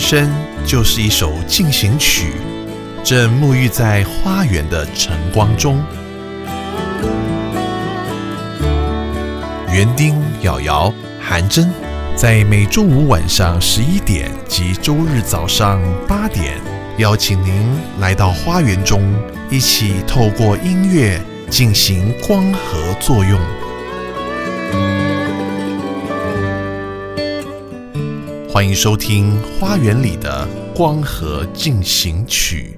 生就是一首进行曲，正沐浴在花园的晨光中。园丁、瑶瑶、韩真，在每周五晚上十一点及周日早上八点，邀请您来到花园中，一起透过音乐进行光合作用。欢迎收听《花园里的光合进行曲》。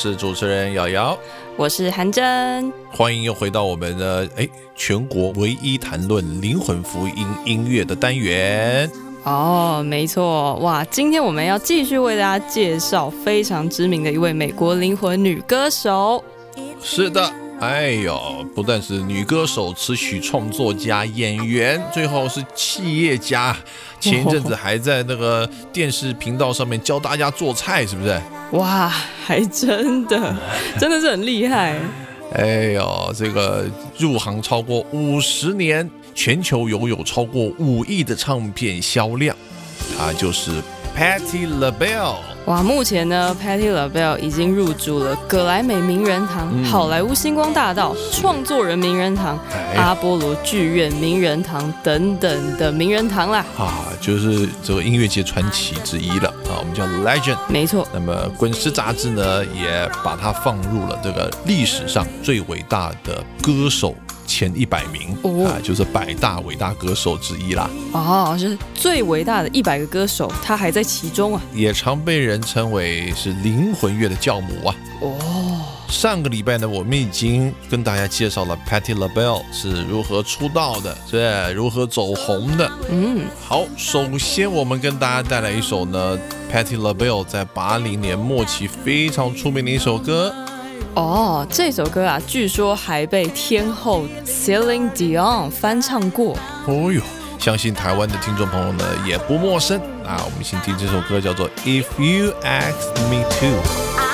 是主持人瑶瑶，我是韩真，欢迎又回到我们的哎全国唯一谈论灵魂福音音乐的单元。哦，没错，哇，今天我们要继续为大家介绍非常知名的一位美国灵魂女歌手。是的。哎呦，不但是女歌手、词曲创作家、演员，最后是企业家。前一阵子还在那个电视频道上面教大家做菜，是不是？哇，还真的，真的是很厉害。哎呦，这个入行超过五十年，全球拥有超过五亿的唱片销量，他就是 Patti LaBelle。哇，目前呢，Patty LaBelle 已经入驻了葛莱美名人堂、好莱坞星光大道、创作人名人堂、阿波罗剧院名人堂等等的名人堂啦。啊，就是这个音乐界传奇之一了啊，我们叫 Legend。没错。那么《滚石》杂志呢，也把它放入了这个历史上最伟大的歌手。前一百名啊，就是百大伟大歌手之一啦。哦，是最伟大的一百个歌手，他还在其中啊。也常被人称为是灵魂乐的教母啊。哦，上个礼拜呢，我们已经跟大家介绍了 Patti LaBelle 是如何出道的，是，如何走红的。嗯，好，首先我们跟大家带来一首呢，Patti LaBelle 在八零年末期非常出名的一首歌。哦，这首歌啊，据说还被天后 Celine Dion 翻唱过。哦哟，相信台湾的听众朋友呢也不陌生啊。我们先听这首歌，叫做 If You Ask Me To。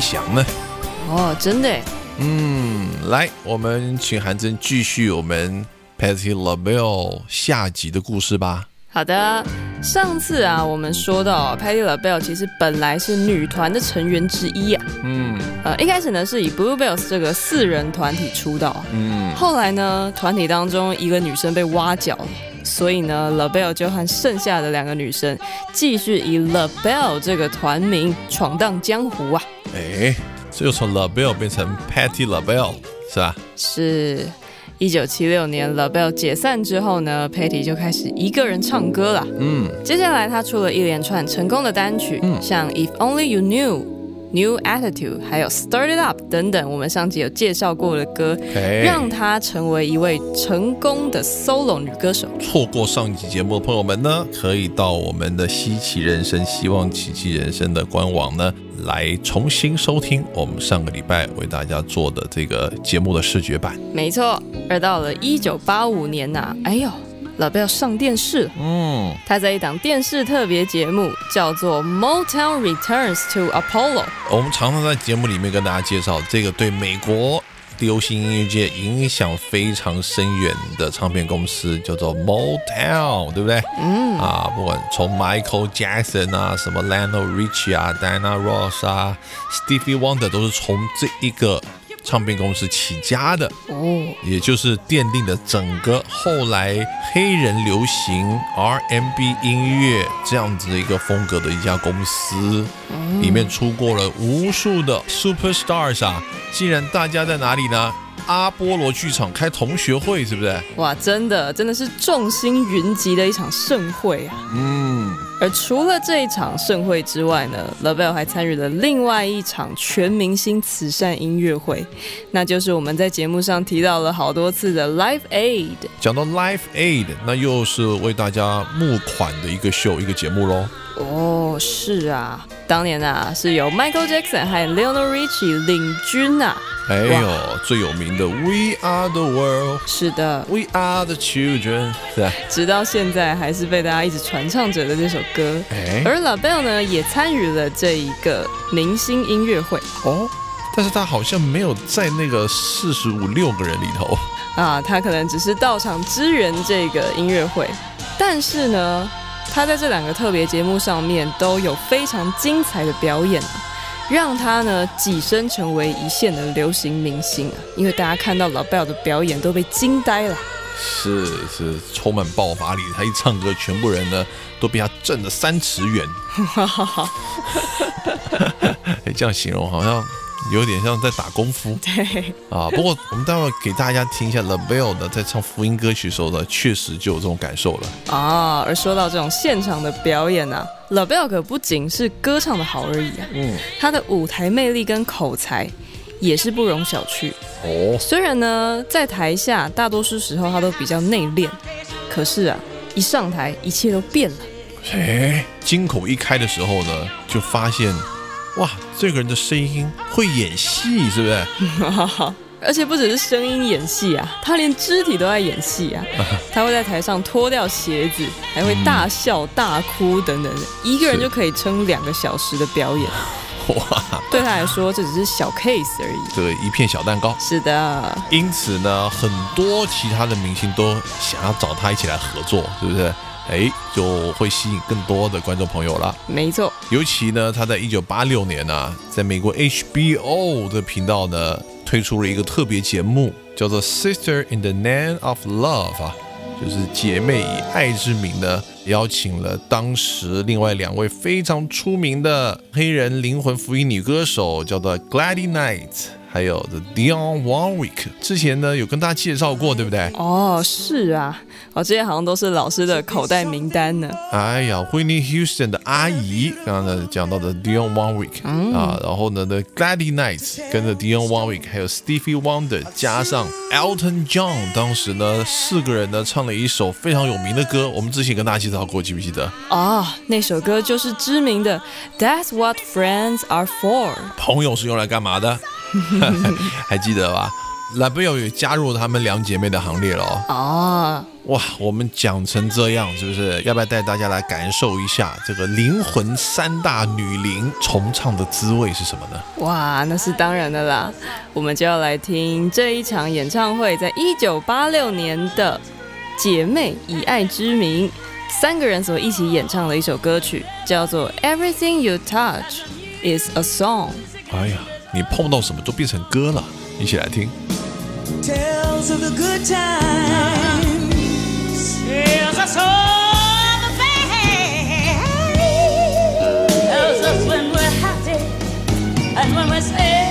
熟能详呢？哦，真的。嗯，来，我们请韩真继续我们 Patty LaBelle 下集的故事吧。好的，上次啊，我们说到 Patty LaBelle 其实本来是女团的成员之一啊。嗯。呃，一开始呢是以 Bluebells 这个四人团体出道。嗯。后来呢，团体当中一个女生被挖角了，所以呢，LaBelle 就和剩下的两个女生继续以 LaBelle 这个团名闯荡江湖啊。哎，这又从 LaBelle 变成 Patty LaBelle 是吧？是。一九七六年，LaBelle 解散之后呢，Patty 就开始一个人唱歌了。嗯，接下来他出了一连串成功的单曲，像 If Only You Knew。New Attitude，还有 Started Up 等等，我们上集有介绍过的歌，让她成为一位成功的 solo 女歌手。错过上一集节目的朋友们呢，可以到我们的稀奇人生、希望奇迹人生的官网呢，来重新收听我们上个礼拜为大家做的这个节目的视觉版。没错，而到了一九八五年呐，哎呦。老贝要上电视。嗯，他在一档电视特别节目叫做《Motown Returns to Apollo》。我们常常在节目里面跟大家介绍这个对美国流行音乐界影响非常深远的唱片公司，叫做 Motown，对不对？嗯。啊，不管从 Michael Jackson 啊，什么 Lionel Richie 啊，Diana Ross 啊，Stevie Wonder 都是从这一个。唱片公司起家的哦，也就是奠定了整个后来黑人流行 R&B 音乐这样子的一个风格的一家公司，里面出过了无数的 super stars 啊！既然大家在哪里呢？阿波罗剧场开同学会是不是？哇，真的真的是众星云集的一场盛会啊！嗯，而除了这一场盛会之外呢，LaBelle 还参与了另外一场全明星慈善音乐会，那就是我们在节目上提到了好多次的 Live Aid。讲到 Live Aid，那又是为大家募款的一个秀一个节目喽。哦，是啊，当年啊是由 Michael Jackson 和 Leonard Richie 领军啊。哎呦，最有名的 We Are the World，是的，We Are the Children，是吧？直到现在还是被大家一直传唱着的这首歌。哎，而 LaBelle 呢也参与了这一个明星音乐会。哦，但是他好像没有在那个四十五六个人里头。啊，他可能只是到场支援这个音乐会，但是呢。他在这两个特别节目上面都有非常精彩的表演，让他呢跻身成为一线的流行明星啊！因为大家看到老贝尔的表演都被惊呆了，是是充满爆发力，他一唱歌，全部人呢都被他震了三尺远。哎，这样形容好像。有点像在打功夫，对啊。不过我们待会给大家听一下 l a b e l 的在唱福音歌曲的时候呢，确实就有这种感受了啊。而说到这种现场的表演呢 l a b e l 可不仅是歌唱的好而已啊，嗯，他的舞台魅力跟口才也是不容小觑哦。虽然呢，在台下大多数时候他都比较内敛，可是啊，一上台一切都变了。哎，金口一开的时候呢，就发现。哇，这个人的声音会演戏，是不是？而且不只是声音演戏啊，他连肢体都在演戏啊。他会在台上脱掉鞋子，还会大笑、大哭等等，一个人就可以撑两个小时的表演。哇，对他来说这只是小 case 而已，对一片小蛋糕。是的，因此呢，很多其他的明星都想要找他一起来合作，是不是？哎，就会吸引更多的观众朋友了。没错，尤其呢，他在一九八六年呢，在美国 HBO 的频道呢，推出了一个特别节目，叫做《Sister in the Name of Love》啊，就是姐妹以爱之名呢，邀请了当时另外两位非常出名的黑人灵魂福音女歌手，叫做 Gladys Knight。还有 The Dion Warwick，之前呢有跟大家介绍过，对不对？哦，是啊，哦，这些好像都是老师的口袋名单呢。哎呀，Whitney Houston 的阿姨，刚刚呢讲到的 Dion Warwick 啊，然后呢 The Gladys Knights 跟着 Dion Warwick，还有 Stevie Wonder，加上 Elton John，当时呢四个人呢唱了一首非常有名的歌，我们之前跟大家介绍过，记不记得？啊，那首歌就是知名的 That's What Friends Are For，朋友是用来干嘛的？还记得吧？LaBelle 也加入他们两姐妹的行列了哦。哦，哇，我们讲成这样，是不是？要不要带大家来感受一下这个灵魂三大女灵重唱的滋味是什么呢？哇，那是当然的啦。我们就要来听这一场演唱会，在一九八六年的姐妹以爱之名。三个人所一起演唱的一首歌曲，叫做《Everything You Touch Is a Song》。哎呀，你碰到什么都变成歌了，一起来听。是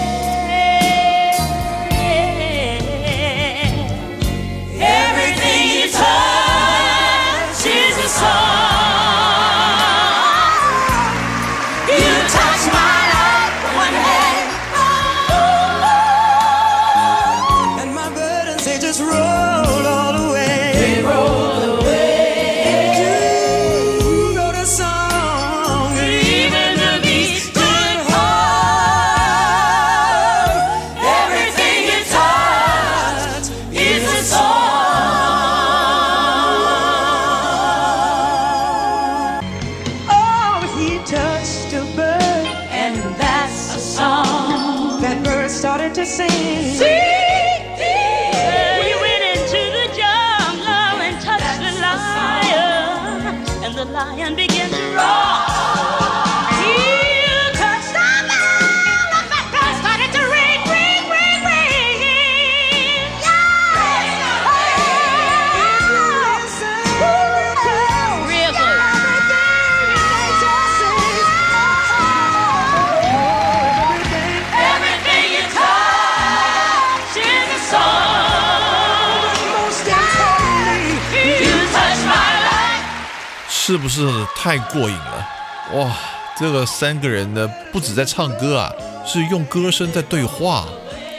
过瘾了？哇，这个三个人呢，不止在唱歌啊，是用歌声在对话。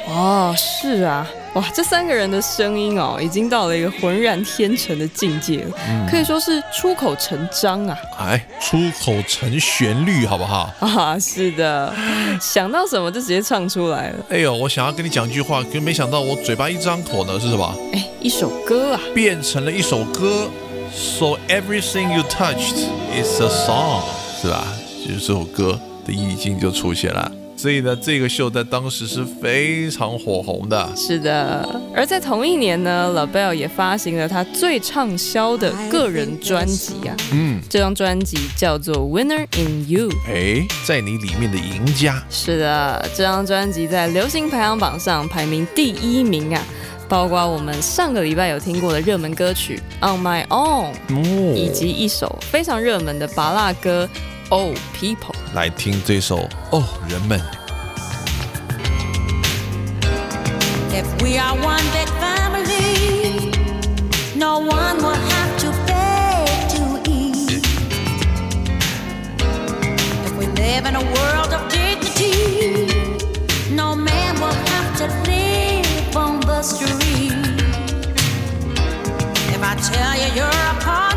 哦，是啊，哇，这三个人的声音哦，已经到了一个浑然天成的境界了，可以说是出口成章啊。哎，出口成旋律，好不好？啊，是的，想到什么就直接唱出来了。哎呦，我想要跟你讲一句话，可没想到我嘴巴一张口呢，是什么？哎，一首歌啊，变成了一首歌。So everything you touched is a song，是吧？就是这首歌的意境就出现了。所以呢，这个秀在当时是非常火红的。是的，而在同一年呢，LaBelle 也发行了他最畅销的个人专辑啊。嗯，这张专辑叫做《Winner in You》。哎，在你里面的赢家。是的，这张专辑在流行排行榜上排名第一名啊。包括我们上个礼拜有听过的热门歌曲《On My Own》，以及一首非常热门的巴拉歌《Oh People》。来听这首《Oh 人们》。Tell you you're a part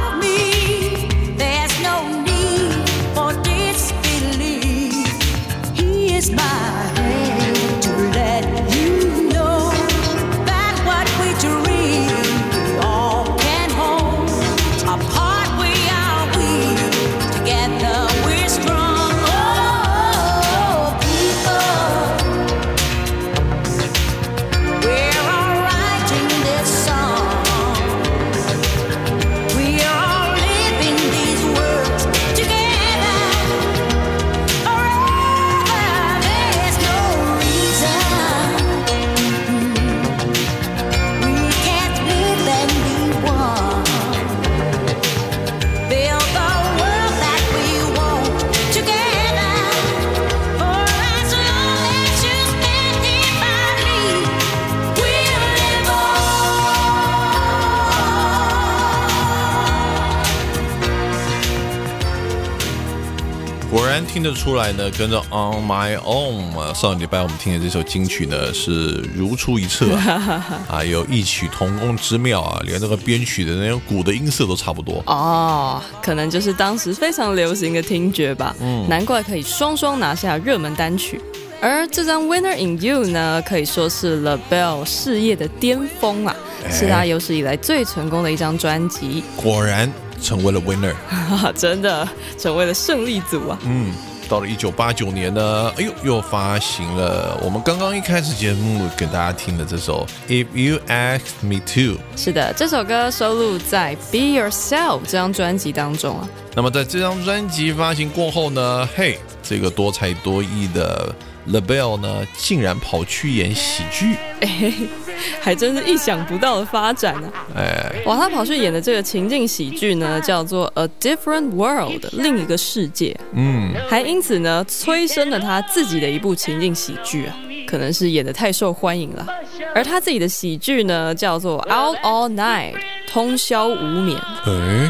听得出来呢，跟着 On My Own 啊，上礼拜我们听的这首金曲呢是如出一辙 啊，有异曲同工之妙啊，连那个编曲的那种鼓的音色都差不多哦，可能就是当时非常流行的听觉吧，嗯，难怪可以双双拿下热门单曲。而这张 Winner in You 呢，可以说是 l a b e l l 事业的巅峰啊，是他有史以来最成功的一张专辑。果然。成为了 winner，真的成为了胜利组啊！嗯，到了一九八九年呢，哎呦，又发行了我们刚刚一开始节目给大家听的这首《If You Ask Me To》。是的，这首歌收录在《Be Yourself》这张专辑当中啊。那么在这张专辑发行过后呢，嘿，这个多才多艺的 LaBelle 呢，竟然跑去演喜剧。还真是意想不到的发展呢！哎，哇，他跑去演的这个情境喜剧呢，叫做《A Different World》另一个世界。嗯，还因此呢，催生了他自己的一部情境喜剧啊，可能是演的太受欢迎了。而他自己的喜剧呢，叫做《Out All Night》。通宵无眠。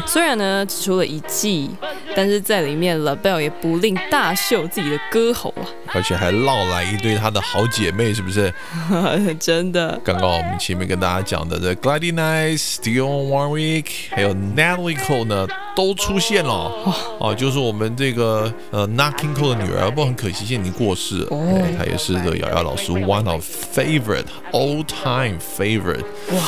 虽然呢只出了一季，但是在里面，LaBelle 也不吝大秀自己的歌喉啊，而且还唠来一堆她的好姐妹，是不是？真的。刚刚我们前面跟大家讲的这 Gladys Knight、Dionne Warwick，还有 Natalie Cole 呢，都出现了。哦，就是我们这个呃 Knocking Cole 的女儿，不过很可惜，现在已经过世了。哦，她也是这瑶瑶老师 One of Favorite All Time Favorite。哇。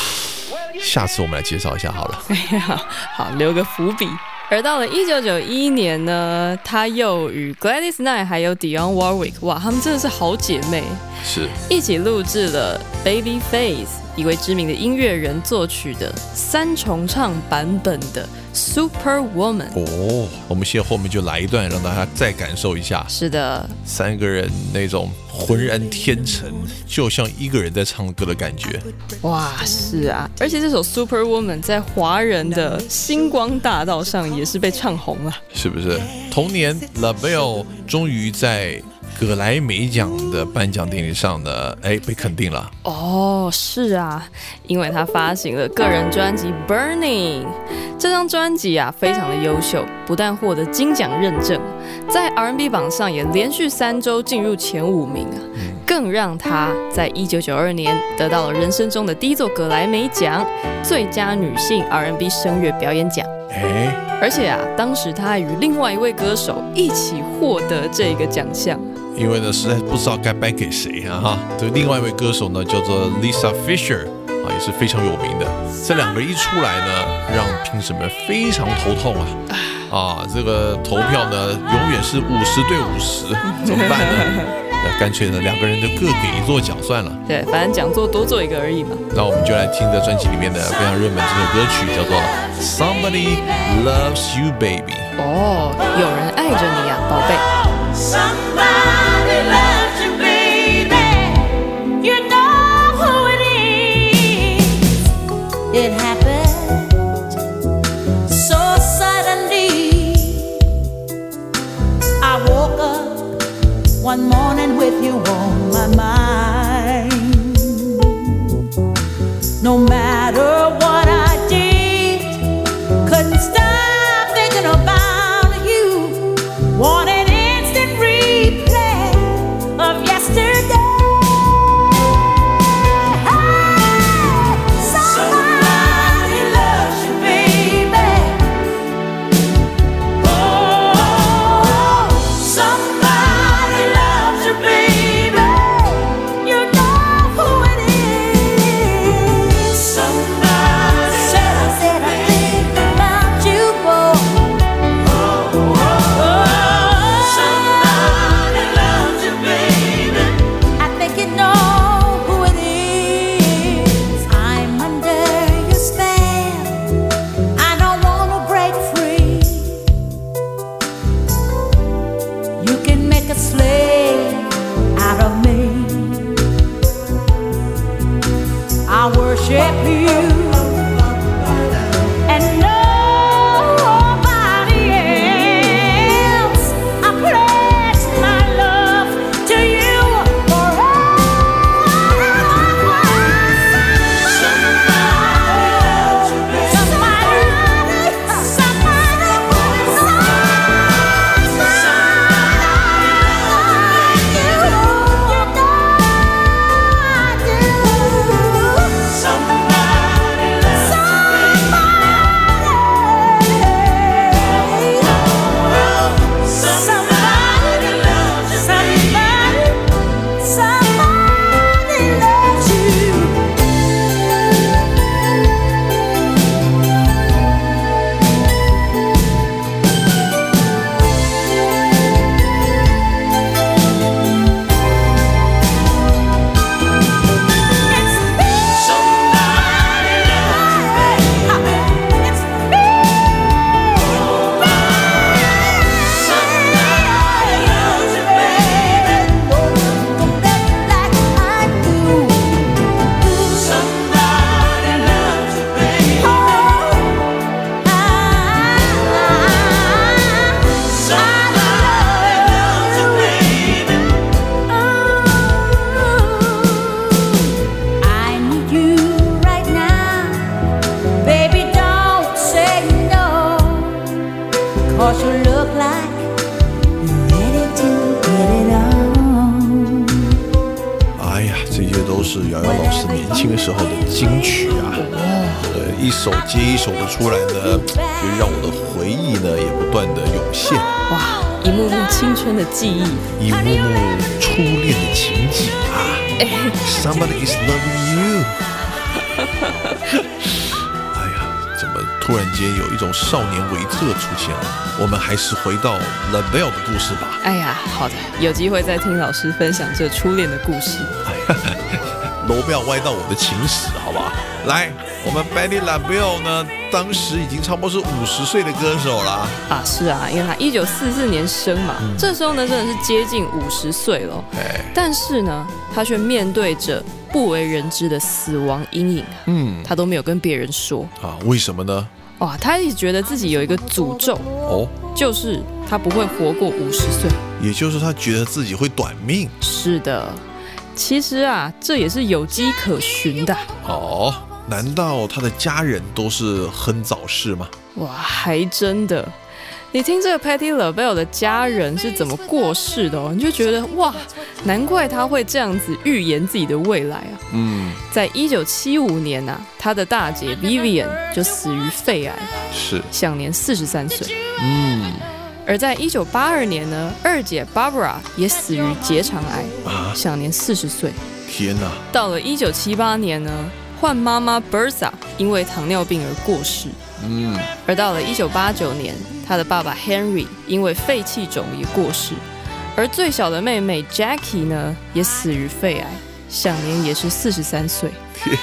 下次我们来介绍一下好了。哎呀，好留个伏笔。而到了一九九一年呢，他又与 Gladys Knight 还有 Dionne Warwick，哇，他们真的是好姐妹，是一起录制了 Babyface，一位知名的音乐人作曲的三重唱版本的。Super Woman 哦，我们先后面就来一段，让大家再感受一下。是的，三个人那种浑然天成，就像一个人在唱歌的感觉。哇，是啊，而且这首 Super Woman 在华人的星光大道上也是被唱红了，是不是？同年，LaBelle 终于在。格莱美奖的颁奖典礼上呢，哎，被肯定了。哦，是啊，因为他发行了个人专辑《Burning》，这张专辑啊非常的优秀，不但获得金奖认证，在 R&B 榜上也连续三周进入前五名啊，更让他在一九九二年得到了人生中的第一座格莱美奖——最佳女性 R&B 声乐表演奖。哎，而且啊，当时他还与另外一位歌手一起获得这个奖项。因为呢，实在不知道该颁给谁啊哈。这另外一位歌手呢，叫做 Lisa Fisher 啊，也是非常有名的。这两个人一出来呢，让评审们非常头痛啊啊！这个投票呢，永远是五十对五十，怎么办呢？那干脆呢，两个人就各给一座奖算了。对，反正讲座多做一个而已嘛。那我们就来听这专辑里面的非常热门这首歌曲，叫做 Somebody Loves You Baby。哦，有人爱着你呀，宝贝。It 还是回到 La Belle 的故事吧。哎呀，好的，有机会再听老师分享这初恋的故事。楼不要歪到我的情史，好不好？来，我们 Betty La Belle 呢，当时已经差不多是五十岁的歌手了。啊，是啊，因为他一九四四年生嘛，这时候呢真的是接近五十岁了。哎，但是呢，他却面对着。不为人知的死亡阴影，嗯，他都没有跟别人说啊？为什么呢？哇，他一直觉得自己有一个诅咒哦，就是他不会活过五十岁，也就是他觉得自己会短命。是的，其实啊，这也是有迹可循的。哦，难道他的家人都是很早逝吗？哇，还真的。你听这个 Patty LaBelle 的家人是怎么过世的哦，你就觉得哇，难怪他会这样子预言自己的未来啊。嗯，在一九七五年呐，他的大姐 Vivian 就死于肺癌，是享年四十三岁。嗯，而在一九八二年呢，二姐 Barbara 也死于结肠癌，享年四十岁。天哪！到了一九七八年呢，换妈妈 Bertha 因为糖尿病而过世。嗯，而到了一九八九年。他的爸爸 Henry 因为肺气肿也过世，而最小的妹妹 Jackie 呢，也死于肺癌，享年也是四十三岁。天，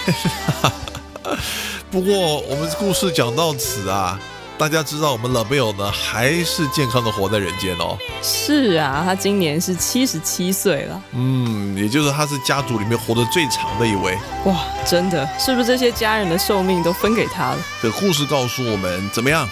不过我们故事讲到此啊，大家知道我们 LaBelle 呢还是健康的活在人间哦。是啊，他今年是七十七岁了。嗯，也就是他是家族里面活得最长的一位。哇，真的是不是这些家人的寿命都分给他了？这故事告诉我们怎么样？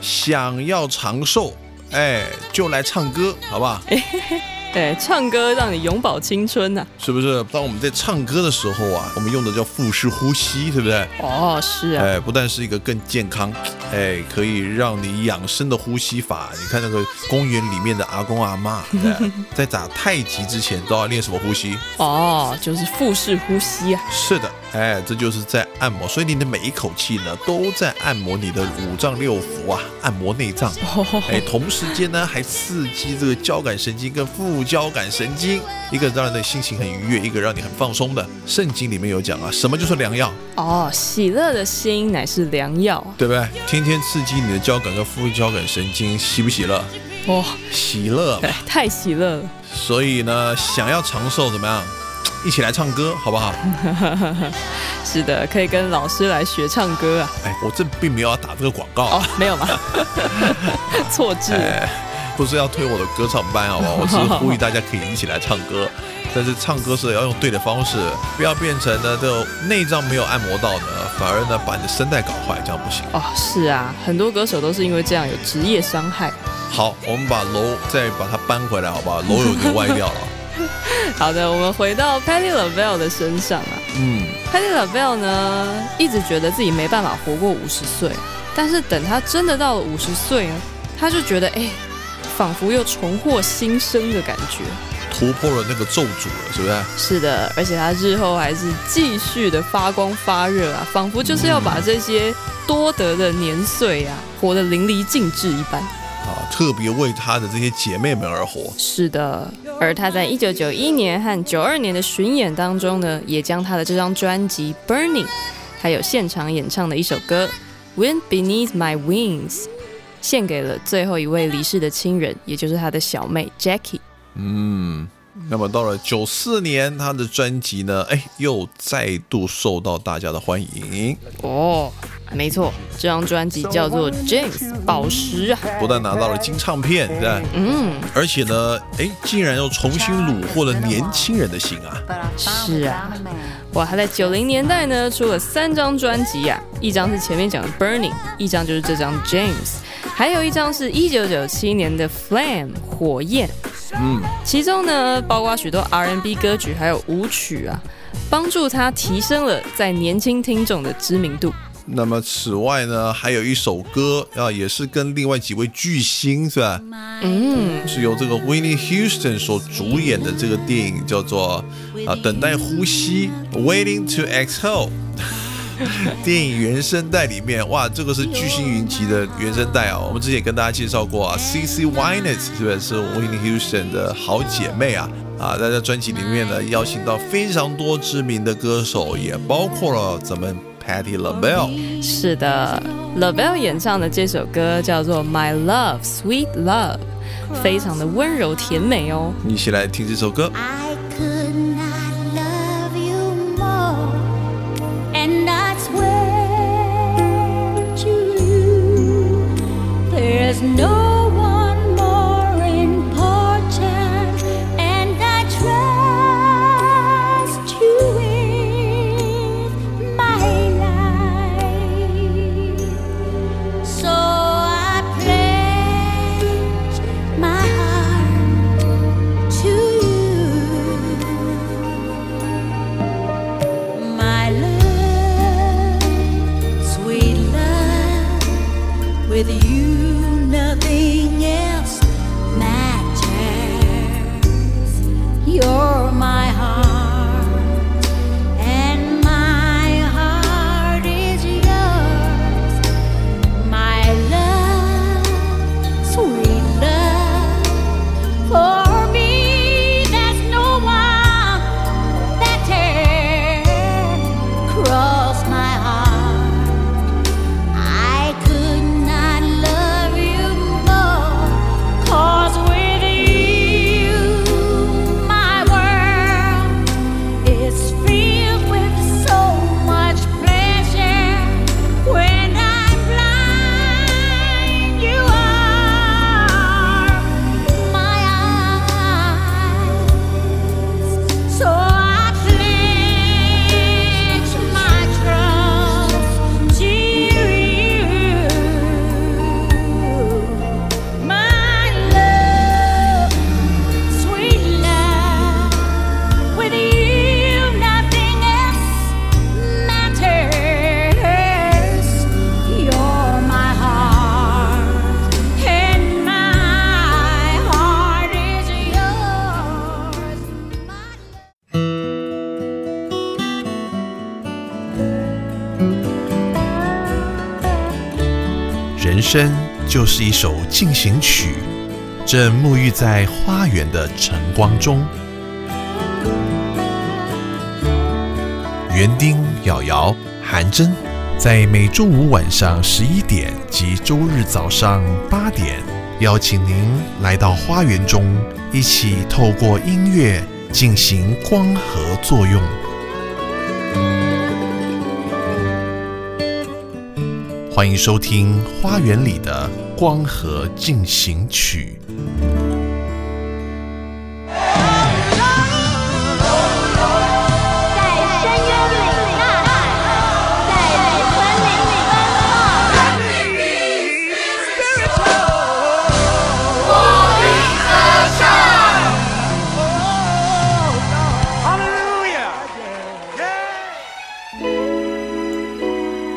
想要长寿，哎，就来唱歌，好不好？对，唱歌让你永葆青春呐，是不是？当我们在唱歌的时候啊，我们用的叫腹式呼吸，对不对？哦，是啊。哎，不但是一个更健康，哎，可以让你养生的呼吸法。你看那个公园里面的阿公阿妈，在打太极之前都要练什么呼吸？哦，就是腹式呼吸啊。是的。哎，这就是在按摩，所以你的每一口气呢，都在按摩你的五脏六腑啊，按摩内脏。哎，同时间呢，还刺激这个交感神经跟副交感神经，一个让人的心情很愉悦，一个让你很放松的。圣经里面有讲啊，什么就是良药？哦，喜乐的心乃是良药，对不对？天天刺激你的交感跟副交感神经，喜不喜乐？哇，喜乐，太喜乐了。所以呢，想要长寿怎么样？一起来唱歌好不好？是的，可以跟老师来学唱歌啊！哎，我这并没有要打这个广告哦，没有吗？错字，不是要推我的歌唱班好不好？我只是呼吁大家可以一起来唱歌，但是唱歌是要用对的方式，不要变成呢这内脏没有按摩到呢，反而呢把你的声带搞坏，这样不行哦。是啊，很多歌手都是因为这样有职业伤害。好，我们把楼再把它搬回来好不好？楼有点歪掉了。好的，我们回到 Patty LaBelle 的身上啊。嗯，Patty LaBelle 呢，一直觉得自己没办法活过五十岁，但是等他真的到了五十岁呢，他就觉得哎，仿佛又重获新生的感觉，突破了那个咒诅了，是不是？是的，而且他日后还是继续的发光发热啊，仿佛就是要把这些多得的年岁啊，活得淋漓尽致一般。啊，特别为他的这些姐妹们而活。是的，而他在一九九一年和九二年的巡演当中呢，也将他的这张专辑《Burning》，还有现场演唱的一首歌《Wind Beneath My Wings》，献给了最后一位离世的亲人，也就是他的小妹 Jackie。嗯。那么到了九四年，他的专辑呢，哎，又再度受到大家的欢迎。哦，没错，这张专辑叫做《James 宝石》啊，不但拿到了金唱片，对吧？嗯，而且呢，哎，竟然又重新虏获了年轻人的心啊！是啊，哇，他在九零年代呢出了三张专辑啊，一张是前面讲的《Burning》，一张就是这张《James》，还有一张是一九九七年的《Flame》火焰。嗯，其中呢，包括许多 R&B 歌曲，还有舞曲啊，帮助他提升了在年轻听众的知名度。那么此外呢，还有一首歌啊，也是跟另外几位巨星是吧？嗯，是由这个 Winnie Houston 所主演的这个电影叫做啊，等待呼吸 Waiting to Exhale。电影原声带里面，哇，这个是巨星云集的原声带啊！我们之前也跟大家介绍过啊，C C Winans 是不是是 Winnie Houston 的好姐妹啊？啊，在这专辑里面呢，邀请到非常多知名的歌手，也包括了咱们 Patty LaBelle。是的，LaBelle 演唱的这首歌叫做 My Love Sweet Love，非常的温柔甜美哦。一起来听这首歌。Where to? You, there's no 生就是一首进行曲，正沐浴在花园的晨光中。园丁、瑶瑶、韩真，在每周五晚上十一点及周日早上八点，邀请您来到花园中，一起透过音乐进行光合作用。欢迎收听《花园里的光合进行曲》。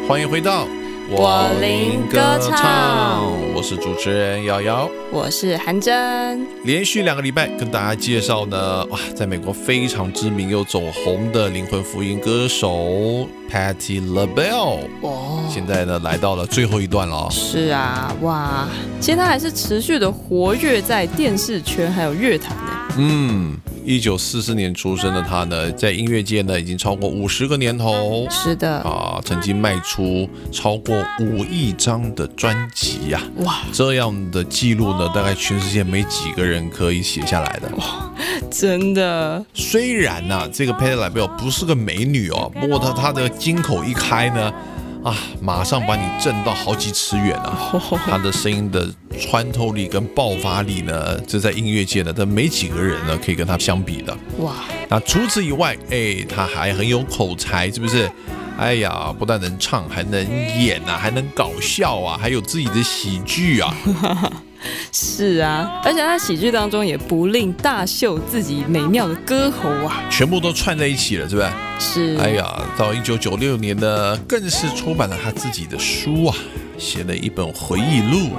欢迎回到。我灵歌唱，我是主持人瑶瑶，我是韩真。连续两个礼拜跟大家介绍呢，哇，在美国非常知名又走红的灵魂福音歌手 Patty LaBelle。哇，现在呢来到了最后一段了。是啊，哇，其实他还是持续的活跃在电视圈还有乐坛呢。嗯。一九四四年出生的他呢，在音乐界呢已经超过五十个年头。是的啊，曾经卖出超过五亿张的专辑呀！哇，这样的记录呢，大概全世界没几个人可以写下来的。哇，真的。虽然呢，这个 Patty LaBelle 不是个美女哦，不过她她的金口一开呢。啊，马上把你震到好几尺远啊！他的声音的穿透力跟爆发力呢，这在音乐界呢，这没几个人呢可以跟他相比的。哇！那除此以外，哎，他还很有口才，是不是？哎呀，不但能唱，还能演啊，还能搞笑啊，还有自己的喜剧啊。是啊，而且他喜剧当中也不吝大秀自己美妙的歌喉啊，全部都串在一起了，是不是？是。哎呀，到一九九六年呢，更是出版了他自己的书啊，写了一本回忆录，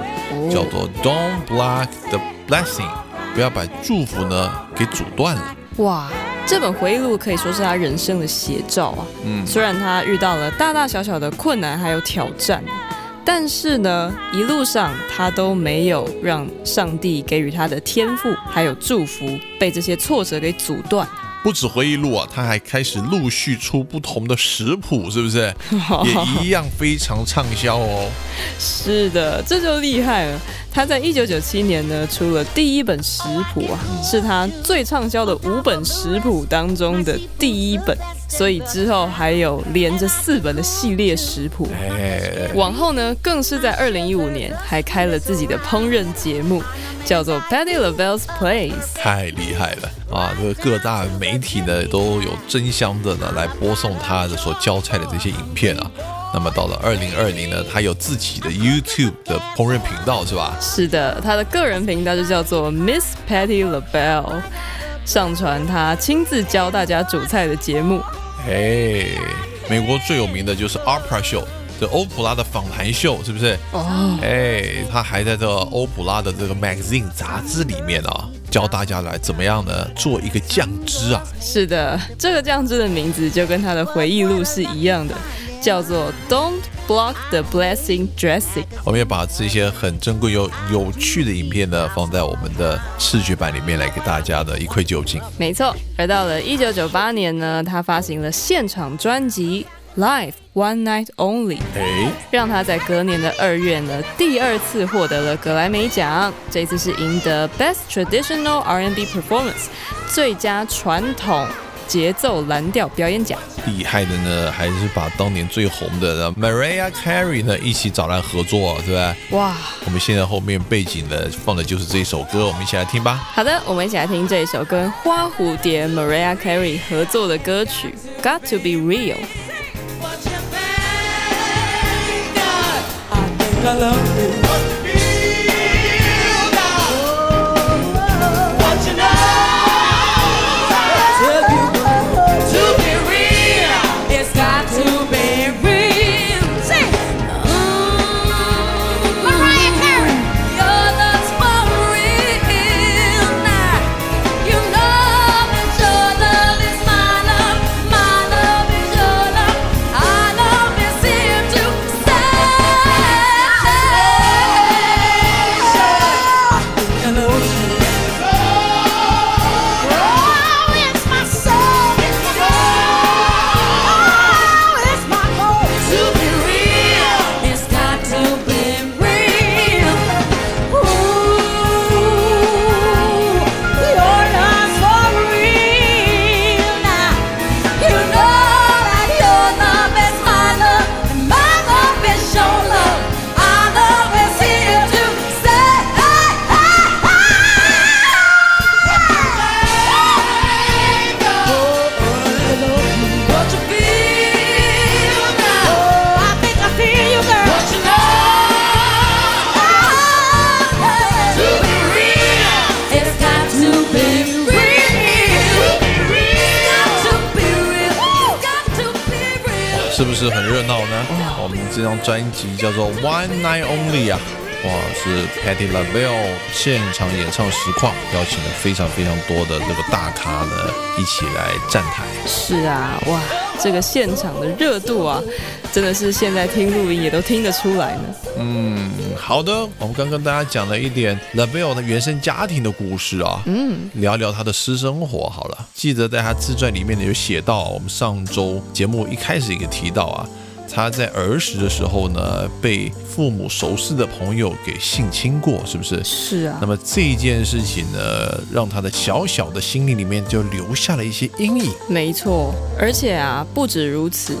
叫做《Don't Block the Blessing》，不要把祝福呢给阻断了。哇，这本回忆录可以说是他人生的写照啊。嗯，虽然他遇到了大大小小的困难还有挑战。但是呢，一路上他都没有让上帝给予他的天赋还有祝福被这些挫折给阻断。不止回忆录啊，他还开始陆续出不同的食谱，是不是？也一样非常畅销哦。是的，这就厉害了。他在一九九七年呢出了第一本食谱啊，是他最畅销的五本食谱当中的第一本。所以之后还有连着四本的系列食谱，往后呢更是在二零一五年还开了自己的烹饪节目，叫做 Patty Lavelle's Place。太厉害了啊！这个各大媒体呢都有争相的呢来播送他的所教菜的这些影片啊。那么到了二零二零呢，他有自己的 YouTube 的烹饪频道是吧？是的，他的个人频道就叫做 Miss Patty LaBelle，上传他亲自教大家煮菜的节目。哎，美国最有名的就是 Opera Show，这欧普拉的访谈秀，是不是？哦，哎，他还在这欧普拉的这个 magazine 杂志里面啊，教大家来怎么样呢做一个酱汁啊。是的，这个酱汁的名字就跟他的回忆录是一样的。叫做 Don't block the blessing dressing。我们也把这些很珍贵又有趣的影片呢，放在我们的视觉版里面来给大家的一窥究竟。没错，而到了一九九八年呢，他发行了现场专辑《Live One Night Only》，哎，让他在隔年的二月呢，第二次获得了格莱美奖，这次是赢得 Best Traditional R&B Performance 最佳传统。节奏蓝调表演奖，厉害的呢，还是把当年最红的 Mariah Carey 呢一起找来合作，对不对？哇！我们现在后面背景呢放的就是这一首歌，我们一起来听吧。好的，我们一起来听这一首跟花蝴蝶 Mariah Carey 合作的歌曲《Got to Be Real》。是辑叫做《One Night Only》啊，哇，是 Patty LaBelle 现场演唱实况，邀请了非常非常多的这个大咖呢一起来站台。是啊，哇，这个现场的热度啊，真的是现在听录音也都听得出来呢。嗯，好的，我们刚跟大家讲了一点 LaBelle 的原生家庭的故事啊，嗯，聊聊他的私生活好了。记得在他自传里面呢有写到，我们上周节目一开始也提到啊。他在儿时的时候呢，被父母熟识的朋友给性侵过，是不是？是啊。那么这件事情呢，让他的小小的心灵里面就留下了一些阴影。没错，而且啊，不止如此，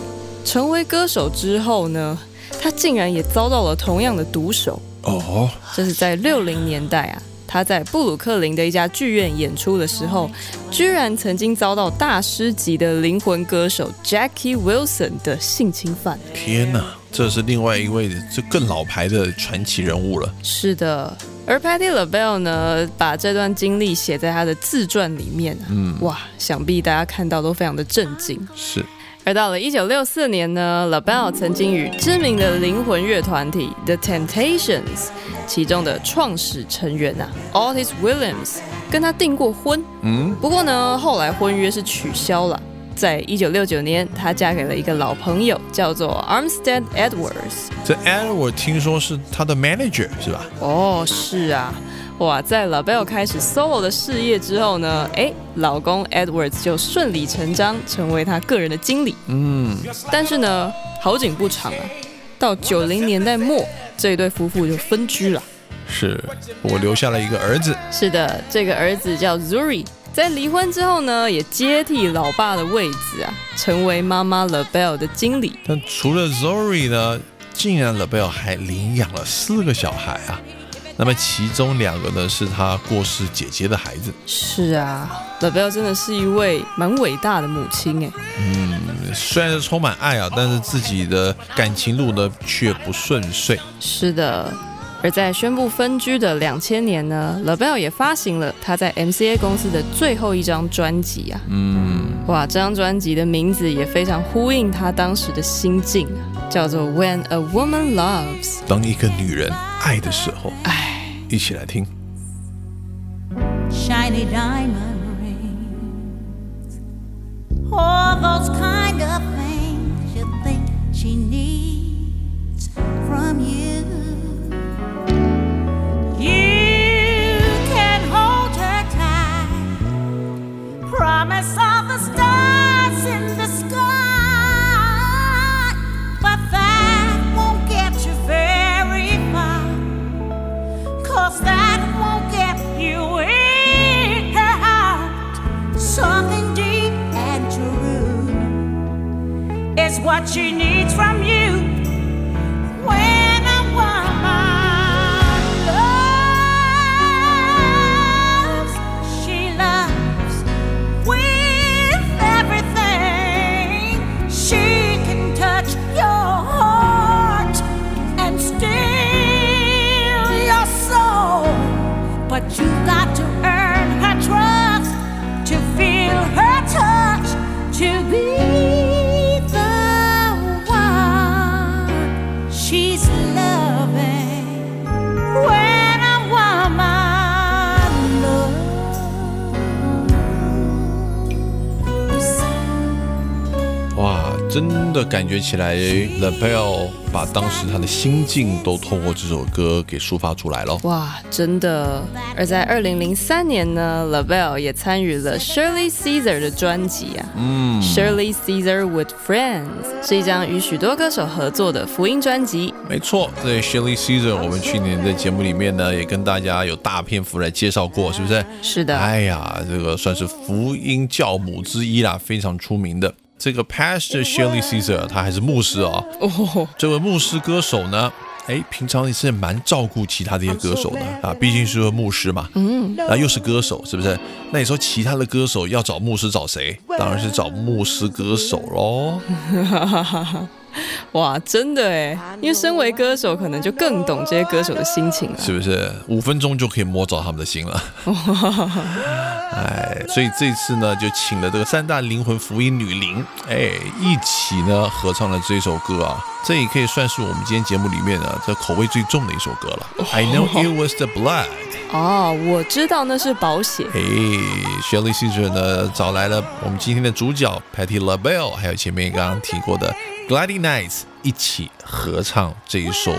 成为歌手之后呢，他竟然也遭到了同样的毒手。哦。这是在六零年代啊。他在布鲁克林的一家剧院演出的时候，居然曾经遭到大师级的灵魂歌手 Jackie Wilson 的性侵犯。天哪，这是另外一位就更老牌的传奇人物了。是的，而 Patty LaBelle 呢，把这段经历写在他的自传里面啊，嗯，哇，想必大家看到都非常的震惊。是。而到了一九六四年呢，LaBelle 曾经与知名的灵魂乐团体 The Temptations 其中的创始成员啊，Otis Williams 跟他订过婚。嗯，不过呢，后来婚约是取消了。在一九六九年，她嫁给了一个老朋友，叫做 Armstead Edwards。这 Edward 听说是他的 manager 是吧？哦，是啊。哇，在 LaBelle 开始 solo 的事业之后呢，哎，老公 Edwards 就顺理成章成为他个人的经理。嗯，但是呢，好景不长啊，到九零年代末，这一对夫妇就分居了。是我留下了一个儿子。是的，这个儿子叫 Zuri，在离婚之后呢，也接替老爸的位置啊，成为妈妈 LaBelle 的经理。但除了 Zuri 呢，竟然 LaBelle 还领养了四个小孩啊。那么其中两个呢，是他过世姐姐的孩子。是啊，LaBelle 真的是一位蛮伟大的母亲哎。嗯，虽然是充满爱啊，但是自己的感情路呢却不顺遂。是的，而在宣布分居的两千年呢，LaBelle 也发行了他在 MCA 公司的最后一张专辑啊。嗯，哇，这张专辑的名字也非常呼应他当时的心境啊，叫做 When a Woman Loves。当一个女人爱的时候。哎。一起来听。Shiny diamond 真的感觉起来 Bell 把当时他的心境都透过这首歌给抒发出来了。哇，真的！而在二零零三年呢，LaBelle 也参与了 Shirley Caesar 的专辑啊。嗯，Shirley Caesar with Friends 是一张与许多歌手合作的福音专辑。没错，对 Shirley Caesar，我们去年在节目里面呢，也跟大家有大篇幅来介绍过，是不是？是的。哎呀，这个算是福音教母之一啦，非常出名的。这个 Pastor Shirley Caesar，他还是牧师哦。哦，这位牧师歌手呢，哎，平常也是蛮照顾其他的一些歌手的啊，毕竟是个牧师嘛。嗯，那又是歌手，是不是？那你说其他的歌手要找牧师找谁？当然是找牧师歌手喽。哇，真的哎，因为身为歌手，可能就更懂这些歌手的心情了，是不是？五分钟就可以摸着他们的心了。哎，所以这次呢，就请了这个三大灵魂福音女灵，哎，一起呢合唱了这首歌啊。这也可以算是我们今天节目里面呢这口味最重的一首歌了。I know it was the blood。哦，我知道那是保险。哎，Shirley Caesar 呢找来了我们今天的主角 Patty LaBelle，还有前面刚刚提过的 Glady Nights 一起合唱这一首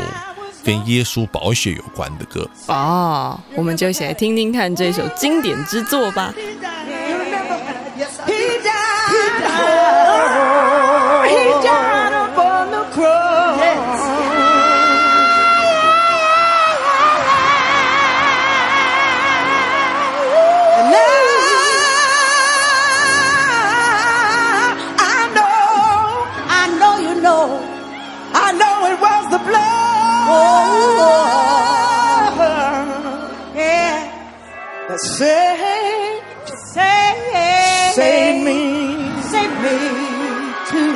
跟耶稣宝血有关的歌。哦，我们就一起来听听看这首经典之作吧。Oh, yeah. That save, save saved me, save me too.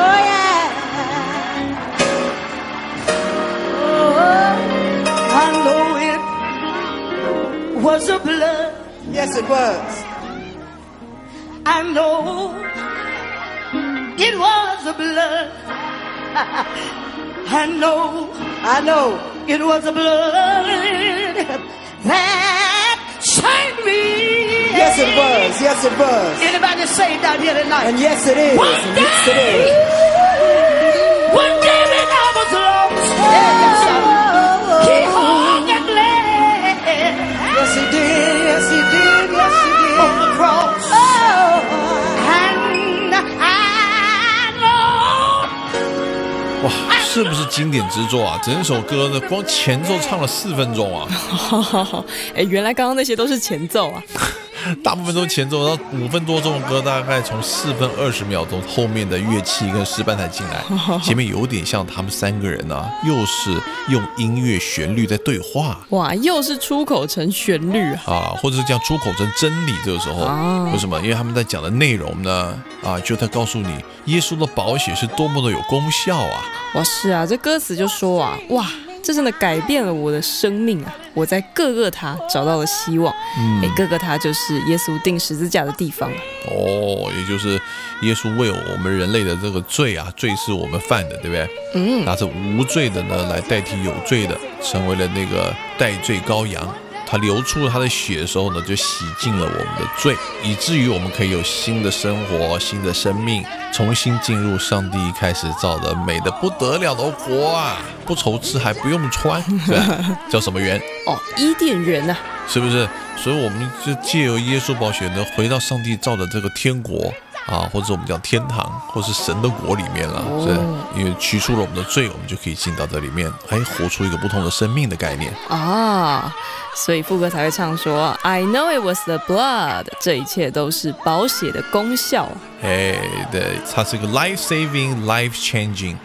Oh, yeah. Oh, I know it was a blood. Yes, it was. I know it was the blood. I know, I know. it was the blood that saved me. Yes, it was. Yes, it was. Anybody saved out here tonight? And yes, it is. One And yes, it day, one day when I was lost, he hung and bled Yes, he did. Yes, he did. Yes, he did. on the cross. 哇，是不是经典之作啊？整首歌呢，光前奏唱了四分钟啊，哈哈哈哎，原来刚刚那些都是前奏啊！大部分都前奏，然后五分多钟的歌大概从四分二十秒钟，后面的乐器跟诗班才进来，前面有点像他们三个人啊，又是用音乐旋律在对话。哇，又是出口成旋律啊！啊，或者是讲出口成真理，这个时候、啊为什么？因为他们在讲的内容呢，啊，就在告诉你耶稣的宝血是多么的有功效啊！哇，是啊，这歌词就说啊，哇，这真的改变了我的生命啊！我在各个他找到了希望，哎、各个他就是耶稣钉十字架的地方啊。哦，也就是耶稣为我们人类的这个罪啊，罪是我们犯的，对不对？嗯，拿着无罪的呢来代替有罪的，成为了那个代罪羔羊。他流出了他的血的时候呢，就洗净了我们的罪，以至于我们可以有新的生活、新的生命，重新进入上帝开始造的美的不得了的国啊！不愁吃还不用穿？叫什么园？哦，伊甸园啊，是不是？所以我们就借由耶稣宝血呢，回到上帝造的这个天国啊，或者我们叫天堂，或是神的国里面了。哦是，因为驱除了我们的罪，我们就可以进到这里面，哎，活出一个不同的生命的概念。啊，所以副歌才会唱说 I know it was the blood，这一切都是宝血的功效。哎，对，它是一个 life saving, life changing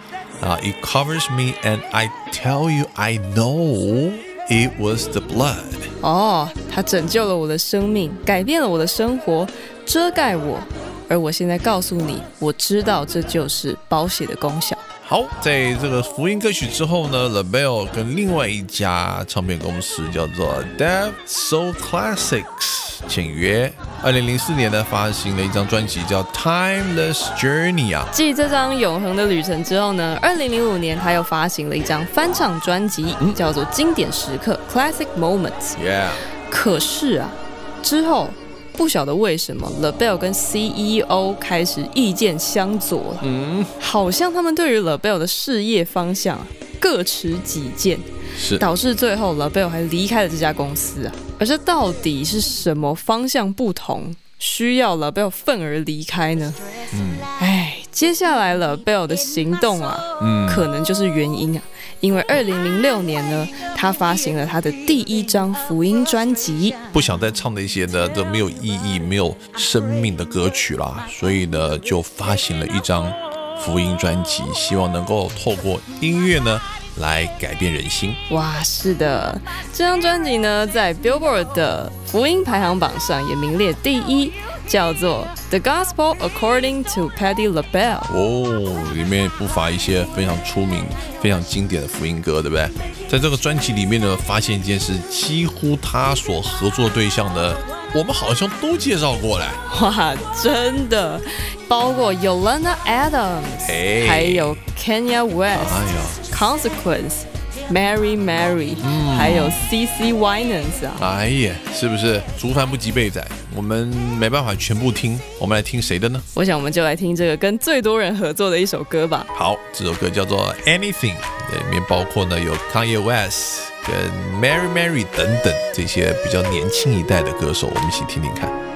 啊，it covers me and I tell you I know it was the blood。哦，它拯救了我的生命，改变了我的生活，遮盖我。而我现在告诉你，我知道这就是宝血的功效。好，在这个福音歌曲之后呢，LaBelle 跟另外一家唱片公司叫做 Dev Soul Classics 签约。二零零四年呢，发行了一张专辑叫《Timeless Journey》啊。继这张《永恒的旅程》之后呢，二零零五年他又发行了一张翻唱专辑，叫做《经典时刻 Classic Moments》。Yeah，可是啊，之后不晓得为什么 LaBelle 跟 CEO 开始意见相左了，嗯，好像他们对于 LaBelle 的事业方向各持己见，是导致最后 LaBelle 还离开了这家公司啊。而这到底是什么方向不同，需要 LaBelle 愤而离开呢？嗯，哎，接下来 LaBelle 的行动啊，嗯可能就是原因啊。因为二零零六年呢，他发行了他的第一张福音专辑，不想再唱那些呢都没有意义、没有生命的歌曲啦，所以呢就发行了一张福音专辑，希望能够透过音乐呢来改变人心。哇，是的，这张专辑呢，在 Billboard 的福音排行榜上也名列第一，叫做《The Gospel According to Patti LaBelle》。哦，里面不乏一些非常出名、非常经典的福音歌，对不对？在这个专辑里面呢，发现一件事，几乎他所合作对象的，我们好像都介绍过嘞。哇，真的，包括 Yolanda Adams，、哎还有 Kenya West、哎呀，Consequence、Mary Mary，、还有 C.C. Winans 啊。哎呀，是不是竹凡不及贝仔？我们没办法全部听，我们来听谁的呢？我想我们就来听这个跟最多人合作的一首歌吧。好，这首歌叫做《Anything》，里面包括呢有 Kanye West 跟 Mary Mary 等等这些比较年轻一代的歌手，我们一起听听看。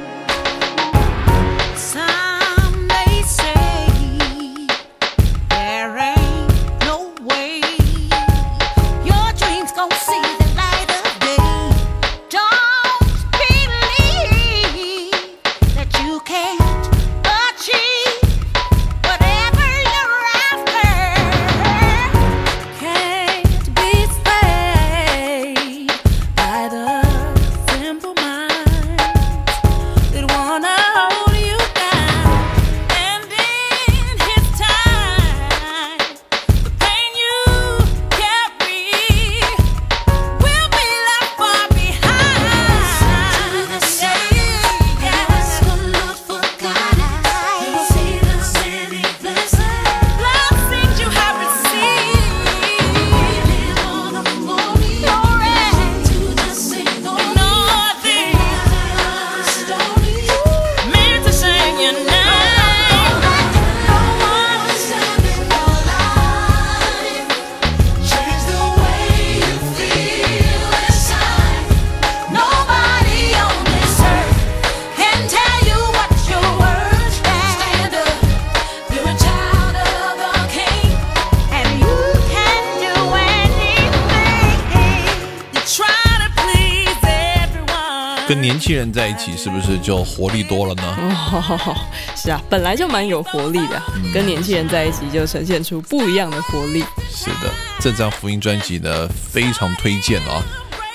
轻人在一起是不是就活力多了呢？哦，是啊，本来就蛮有活力的，跟年轻人在一起就呈现出不一样的活力。是的，这张福音专辑呢非常推荐啊，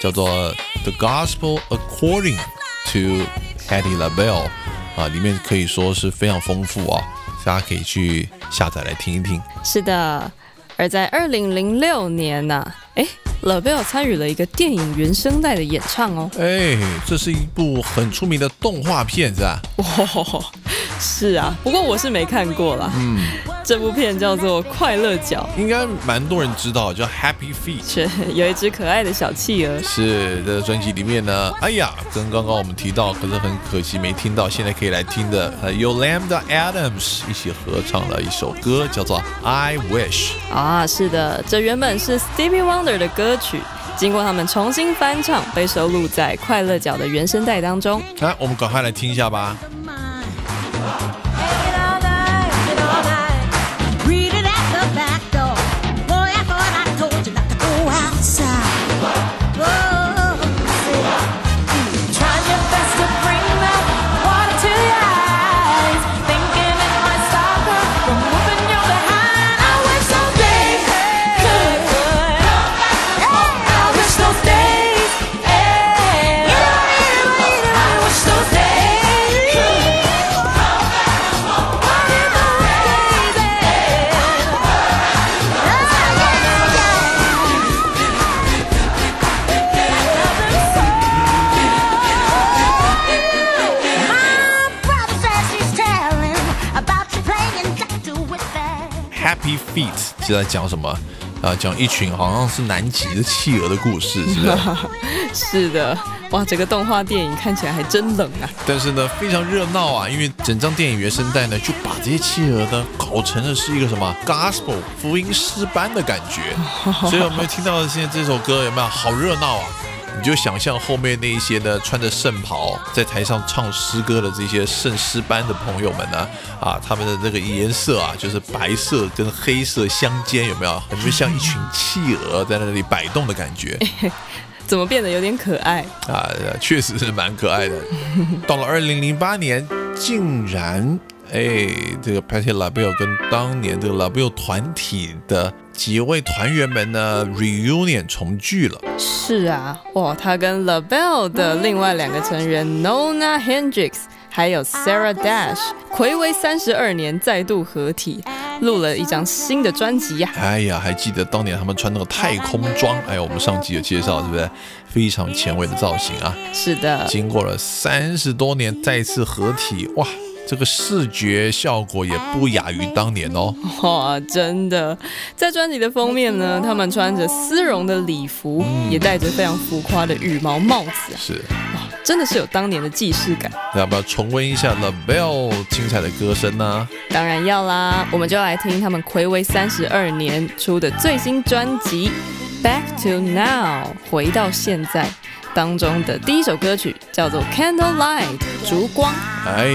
叫做《The Gospel According to Patti LaBelle》啊，里面可以说是非常丰富啊，大家可以去下载来听一听。是的，而在二零零六年呢、诶 l a b e l 参与了一个电影原声带的演唱哦。哎，这是一部很出名的动画片子啊。哇，是啊，不过我是没看过啦。嗯，这部片叫做《快乐脚应该蛮多人知道，叫 Happy Feet》。》，是有一只可爱的小企鹅。是这个专辑里面呢，哎呀，跟刚刚我们提到，可是很可惜没听到，现在可以来听的，呃，Yolanda Adams 一起合唱了一首歌，叫做《I Wish》。啊，是的，这原本是 Stevie Wonder 的歌曲，经过他们重新翻唱，被收录在《快乐角》的原声带当中。来，我们赶快来听一下吧。是在讲什么？啊，讲一群好像是南极的企鹅的故事，是不是？是的，哇，这个动画电影看起来还真冷啊。但是呢，非常热闹啊，因为整张电影原声带呢，就把这些企鹅呢搞成了是一个什么 gospel 福音诗般的感觉。所以我们听到现在这首歌有没有好热闹啊？你就想象后面那一些呢穿着圣袍在台上唱诗歌的这些圣诗班的朋友们呢，啊，他们的这个颜色啊，就是白色跟黑色相间，有没有？很像一群企鹅在那里摆动的感觉。怎么变得有点可爱？啊，确实是蛮可爱的。到了二零零八年，竟然哎，这个 Patty LaBelle 跟当年这个 LaBelle 团体的几位团员们呢 reunion 重聚了。是啊，哇，他跟 LaBelle 的另外两个成员 Nona Hendrix 还有 Sarah Dash，暌违三十二年再度合体，录了一张新的专辑呀、哎呀，还记得当年他们穿那个太空装？哎呀，我们上集有介绍，是不是？非常前卫的造型啊！是的，经过了三十多年再次合体，哇，这个视觉效果也不亚于当年哦。哇，真的，在专辑的封面呢，他们穿着丝绒的礼服，也戴着非常浮夸的羽毛帽子啊，是，哇，真的是有当年的既视感。那要不要重温一下 LaBelle 精彩的歌声呢？当然要啦，我们就来听他们暌违三十二年出的最新专辑《Back to Now》，回到现在当中的第一首歌曲叫做《Candlelight》烛光。哎，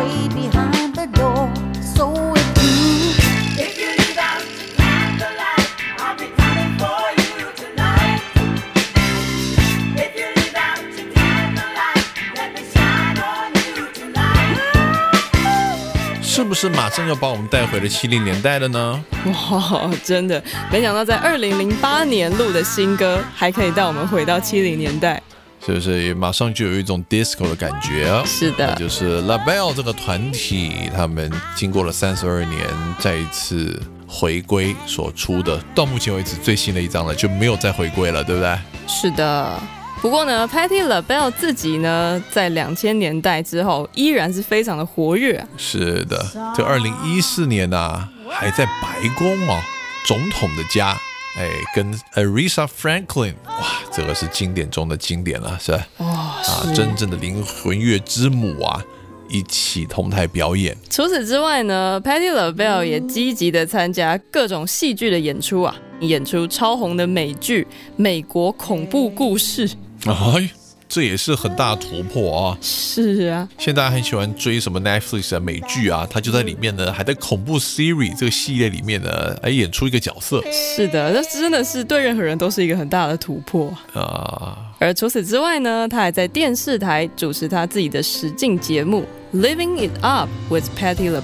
是不是马上要把我们带回了七零年代了呢？哇，真的没想到在二零零八年录的新歌，还可以带我们回到七零年代。是不是也马上就有一种 disco 的感觉啊？是的就是 LaBelle 这个团体，他们经过了三十二年，再一次回归所出的，到目前为止最新的一张了，就没有再回归了，对不对？是的。不过呢，Patti LaBelle 自己呢，在两千年代之后，依然是非常的活跃啊。是的，这二零一四年呢、还在白宫哦，总统的家哎，跟 Aretha Franklin，哇，这个是经典中的经典了，是吧？哇、啊，真正的灵魂乐之母啊，一起同台表演。除此之外呢，Patti LaBelle 也积极的参加各种戏剧的演出啊，演出超红的美剧《美国恐怖故事》。哎，这也是很大的突破啊！是啊，现在很喜欢追什么 Netflix 啊美剧啊，他就在里面呢，还在恐怖 Siri 这个系列里面呢，哎，演出一个角色是的，那真的是对任何人都是一个很大的突破。啊。而除此之外呢，他还在电视台主持他自己的实境节目《Living It Up with Patti LaBelle》，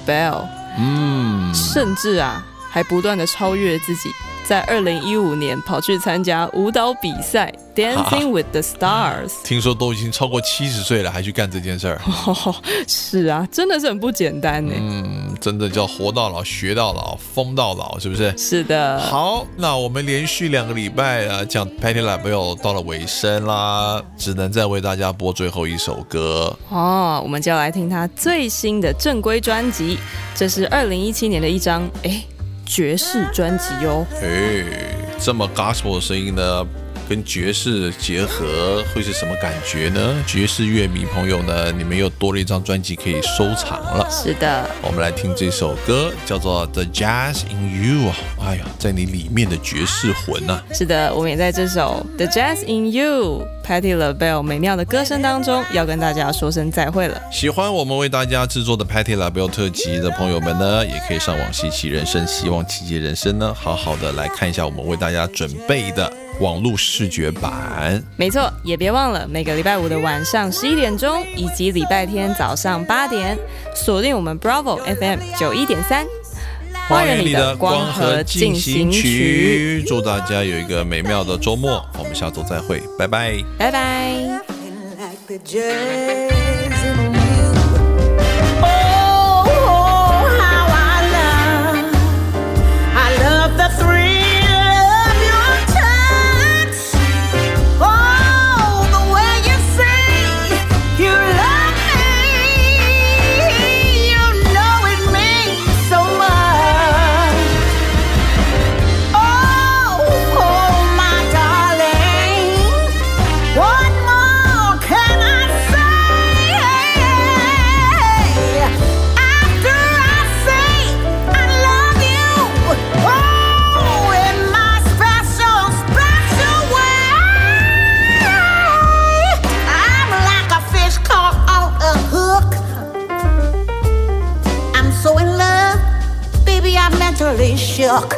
嗯，甚至啊，还不断的超越自己，在二零一五年跑去参加舞蹈比赛《Dancing with the Stars》。听说都已经超过七十岁了，还去干这件事儿，哦，是啊，真的是很不简单呢。嗯，真的叫活到老学到老，疯到老，是不是？是的，好，那我们连续两个礼拜啊，讲 Patty LaBelle 到了尾声啦，只能再为大家播最后一首歌。哦，我们就要来听他最新的正规专辑，这是二零一七年的一张哎爵士专辑哟。哎，这么 gospel 的声音呢，跟爵士结合会是什么感觉呢？爵士乐迷朋友呢，你们又多了一张专辑可以收藏了。是的，我们来听这首歌，叫做《The Jazz in You》啊，哎呀，在你里面的爵士魂呐、是的，我们也在这首《The Jazz in You》Patti LaBelle 美妙的歌声当中，要跟大家说声再会了。喜欢我们为大家制作的 Patty LaBelle 特辑的朋友们呢，也可以上网稀奇人生，希望奇迹人生呢，好好的来看一下我们为大家准备的网络视觉版。没错，也别忘了每个礼拜五的晚上十一点钟，以及礼拜天早上八点，锁定我们 Bravo FM 九一点三。花园里的光合进行曲，祝大家有一个美妙的周末，我们下周再会，拜拜。拜拜。Shook.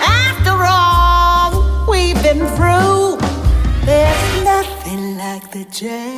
After all we've been through, there's nothing like the jazz.